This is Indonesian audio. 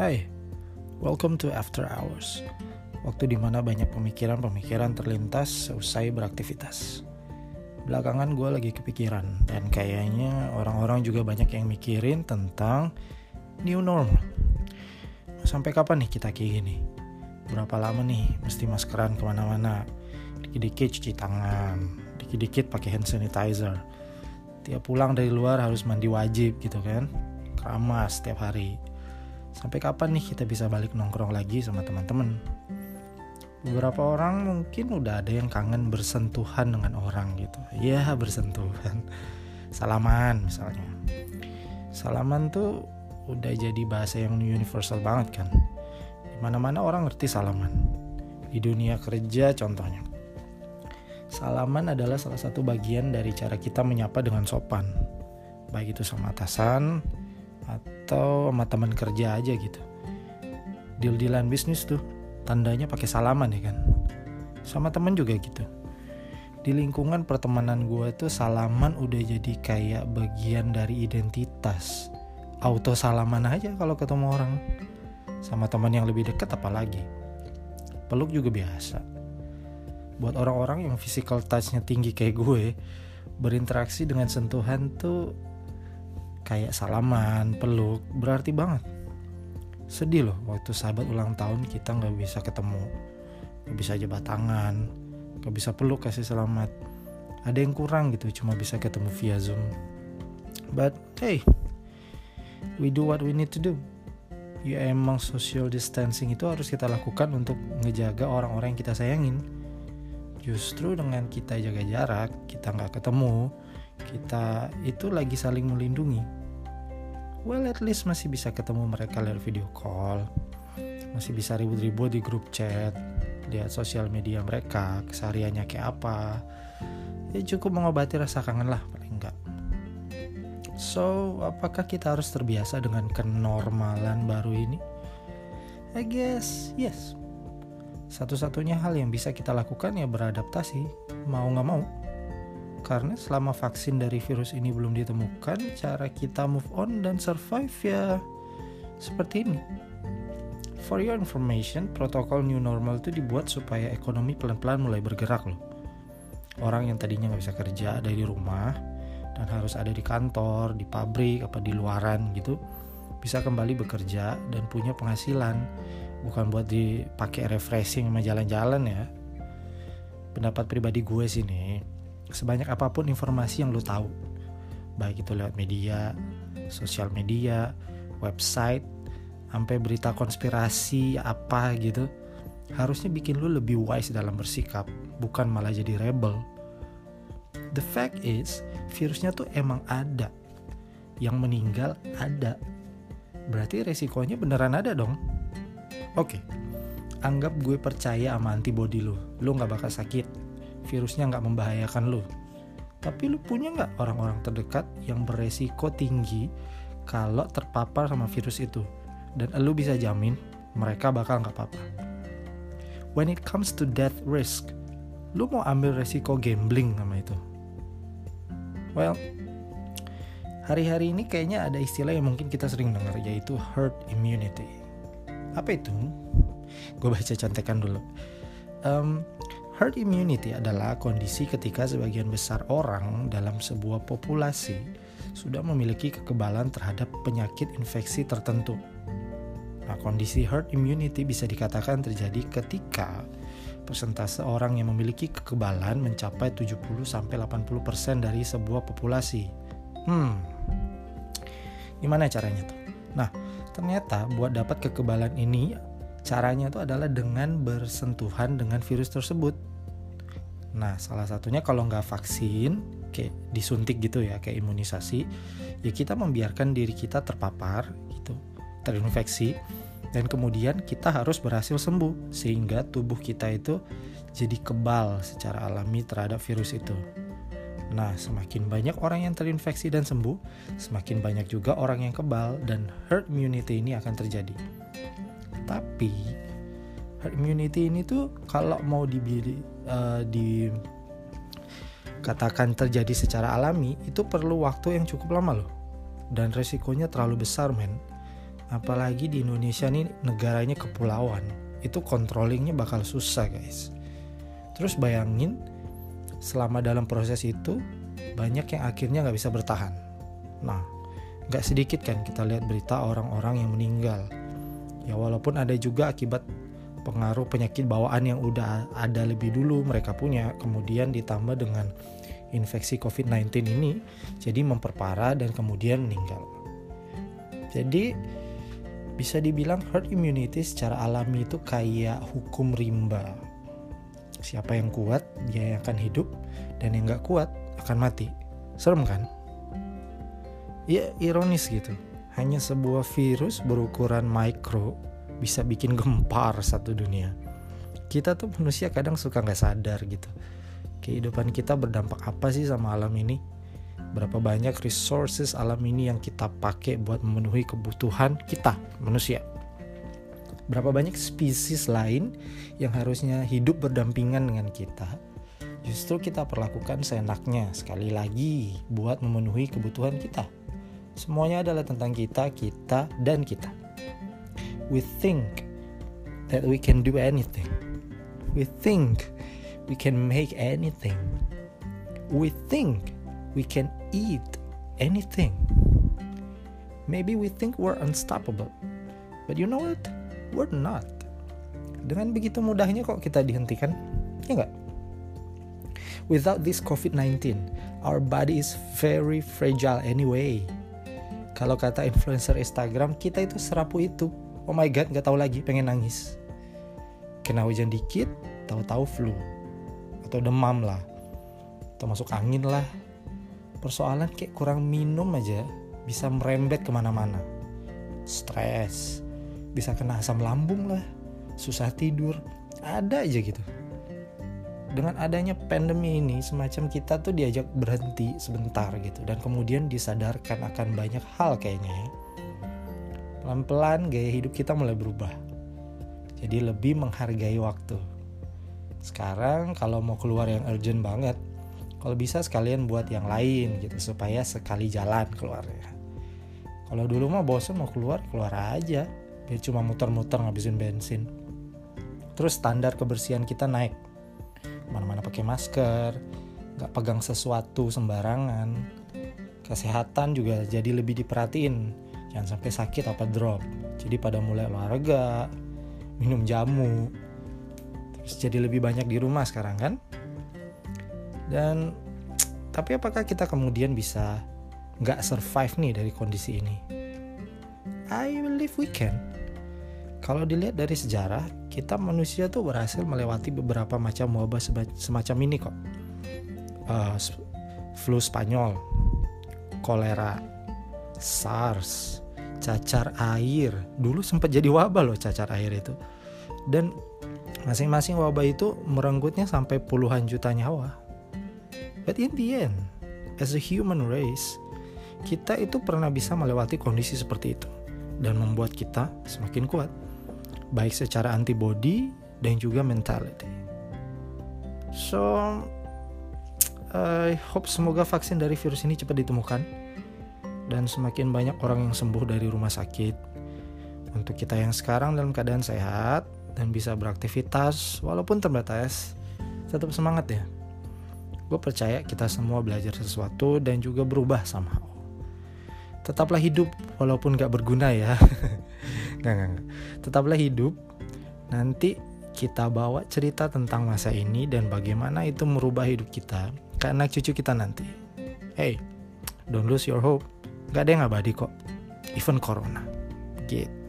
Hai, welcome to After Hours. Waktu di mana banyak pemikiran-pemikiran terlintas seusai beraktivitas. Belakangan gue lagi kepikiran dan kayaknya orang-orang juga banyak yang mikirin tentang new normal. Sampai kapan nih kita kayak gini? Berapa lama nih mesti maskeran ke mana-mana? Dikit-dikit cuci tangan, dikit-dikit pakai hand sanitizer. Tiap pulang dari luar harus mandi wajib gitu kan? Keramas setiap hari sampai kapan nih kita bisa balik nongkrong lagi sama teman-teman? Beberapa orang mungkin udah ada yang kangen bersentuhan dengan orang gitu. Ya bersentuhan. Salaman misalnya. Salaman tuh udah jadi bahasa yang universal banget kan? Di mana-mana orang ngerti salaman. Di dunia kerja contohnya. Salaman adalah salah satu bagian dari cara kita menyapa dengan sopan. Baik itu sama atasan atau sama teman kerja aja gitu. Deal-dealan bisnis tuh tandanya pakai salaman ya kan. Sama teman juga gitu. Di lingkungan pertemanan gue tuh salaman udah jadi kayak bagian dari identitas. Auto salaman aja kalau ketemu orang. Sama teman yang lebih dekat apalagi. Peluk juga biasa. Buat orang-orang yang physical touchnya tinggi kayak gue berinteraksi dengan sentuhan tuh kayak salaman, peluk, berarti banget. Sedih loh waktu sahabat ulang tahun kita nggak bisa ketemu, nggak bisa jabat tangan, nggak bisa peluk kasih selamat. Ada yang kurang gitu, cuma bisa ketemu via zoom. But hey, we do what we need to do. Ya emang social distancing itu harus kita lakukan untuk ngejaga orang-orang yang kita sayangin. Justru dengan kita jaga jarak, kita nggak ketemu, kita itu lagi saling melindungi. Well, at least masih bisa ketemu mereka lewat video call, masih bisa ribut-ribut di grup chat, lihat sosial media mereka, kesehariannya kayak apa. Ya cukup mengobati rasa kangen lah paling enggak. So, apakah kita harus terbiasa dengan kenormalan baru ini? I guess yes. Satu-satunya hal yang bisa kita lakukan ya beradaptasi, mau nggak mau. Karena selama vaksin dari virus ini belum ditemukan, cara kita move on dan survive ya seperti ini. For your information, protokol new normal itu dibuat supaya ekonomi pelan-pelan mulai bergerak loh. Orang yang tadinya nggak bisa kerja dari rumah dan harus ada di kantor, di pabrik, apa di luaran gitu, bisa kembali bekerja dan punya penghasilan. Bukan buat dipakai refreshing sama jalan-jalan ya. Pendapat pribadi gue sih nih, sebanyak apa pun informasi yang lo tahu. Baik itu lewat media sosial media website sampai berita konspirasi apa gitu harusnya bikin lo lebih wise dalam bersikap bukan malah jadi rebel. The fact is virusnya tuh emang ada. Yang meninggal ada. Berarti resikonya beneran ada dong. Oke anggap gue percaya sama antibody lo lo nggak bakal sakit virusnya nggak membahayakan lo. Tapi lu punya nggak orang-orang terdekat yang beresiko tinggi kalau terpapar sama virus itu? Dan lu bisa jamin mereka bakal nggak apa-apa. When it comes to death risk, lu mau ambil resiko gambling sama itu? Well, hari-hari ini kayaknya ada istilah yang mungkin kita sering dengar yaitu herd immunity. Apa itu? Gue baca contekan dulu. Um, Herd immunity adalah kondisi ketika sebagian besar orang dalam sebuah populasi sudah memiliki kekebalan terhadap penyakit infeksi tertentu. Nah, kondisi herd immunity bisa dikatakan terjadi ketika persentase orang yang memiliki kekebalan mencapai 70-80% dari sebuah populasi. Hmm, gimana caranya tuh? Nah, ternyata buat dapat kekebalan ini caranya itu adalah dengan bersentuhan dengan virus tersebut. Nah, salah satunya kalau nggak vaksin, kayak disuntik gitu ya, kayak imunisasi, ya kita membiarkan diri kita terpapar gitu, terinfeksi, dan kemudian kita harus berhasil sembuh sehingga tubuh kita itu jadi kebal secara alami terhadap virus itu. Nah, semakin banyak orang yang terinfeksi dan sembuh, semakin banyak juga orang yang kebal dan herd immunity ini akan terjadi. Tapi herd immunity ini tuh kalau mau dibiri uh, dikatakan terjadi secara alami itu perlu waktu yang cukup lama loh. Dan resikonya terlalu besar men. Apalagi di Indonesia nih negaranya kepulauan. Itu controllingnya bakal susah guys. Terus bayangin selama dalam proses itu banyak yang akhirnya nggak bisa bertahan. Nah nggak sedikit kan kita lihat berita orang-orang yang meninggal. Ya walaupun ada juga akibat pengaruh penyakit bawaan yang udah ada lebih dulu mereka punya kemudian ditambah dengan infeksi COVID-19 ini jadi memperparah dan kemudian meninggal jadi bisa dibilang herd immunity secara alami itu kayak hukum rimba. Siapa yang kuat, dia yang akan hidup, dan yang gak kuat akan mati. Serem kan? Ya ironis gitu. Hanya sebuah virus berukuran mikro bisa bikin gempar satu dunia. Kita tuh manusia kadang suka gak sadar gitu. Kehidupan kita berdampak apa sih sama alam ini? berapa banyak resources alam ini yang kita pakai buat memenuhi kebutuhan kita manusia berapa banyak spesies lain yang harusnya hidup berdampingan dengan kita justru kita perlakukan seenaknya sekali lagi buat memenuhi kebutuhan kita semuanya adalah tentang kita kita dan kita we think that we can do anything we think we can make anything we think we can eat anything. Maybe we think we're unstoppable. But you know what? We're not. Dengan begitu mudahnya kok kita dihentikan? Ya nggak? Without this COVID-19, our body is very fragile anyway. Kalau kata influencer Instagram, kita itu serapu itu. Oh my god, nggak tahu lagi, pengen nangis. Kena hujan dikit, tahu-tahu flu. Atau demam lah. Atau masuk angin lah. Persoalan kayak kurang minum aja bisa merembet ke mana-mana. Stres. Bisa kena asam lambung lah. Susah tidur. Ada aja gitu. Dengan adanya pandemi ini semacam kita tuh diajak berhenti sebentar gitu. Dan kemudian disadarkan akan banyak hal kayaknya ya pelan-pelan gaya hidup kita mulai berubah. Jadi lebih menghargai waktu. Sekarang kalau mau keluar yang urgent banget kalau bisa sekalian buat yang lain gitu supaya sekali jalan keluarnya. Kalau dulu mah bosan mau keluar keluar aja. Biar cuma muter-muter ngabisin bensin. Terus standar kebersihan kita naik. Mana-mana pakai masker nggak pegang sesuatu sembarangan. Kesehatan juga jadi lebih diperhatiin jangan sampai sakit apa drop jadi pada mulai olahraga minum jamu terus jadi lebih banyak di rumah sekarang kan dan tapi apakah kita kemudian bisa nggak survive nih dari kondisi ini? I believe we can. Kalau dilihat dari sejarah, kita manusia tuh berhasil melewati beberapa macam wabah semacam ini kok. Uh, flu Spanyol, kolera, SARS, cacar air. Dulu sempat jadi wabah loh cacar air itu. Dan masing-masing wabah itu merenggutnya sampai puluhan juta nyawa. But in the end, as a human race, kita itu pernah bisa melewati kondisi seperti itu dan membuat kita semakin kuat, baik secara antibody dan juga mentality. So, I hope semoga vaksin dari virus ini cepat ditemukan dan semakin banyak orang yang sembuh dari rumah sakit. Untuk kita yang sekarang dalam keadaan sehat dan bisa beraktivitas walaupun terbatas, tetap semangat ya. Gue percaya kita semua belajar sesuatu dan juga berubah sama tetaplah hidup walaupun gak berguna ya. Nggak, nggak, nggak. tetaplah hidup. Nanti kita bawa cerita tentang masa ini dan bagaimana itu merubah hidup kita. Ke anak cucu kita nanti. Hey don't lose your hope gak ada yang abadi kok. Even corona. Gitu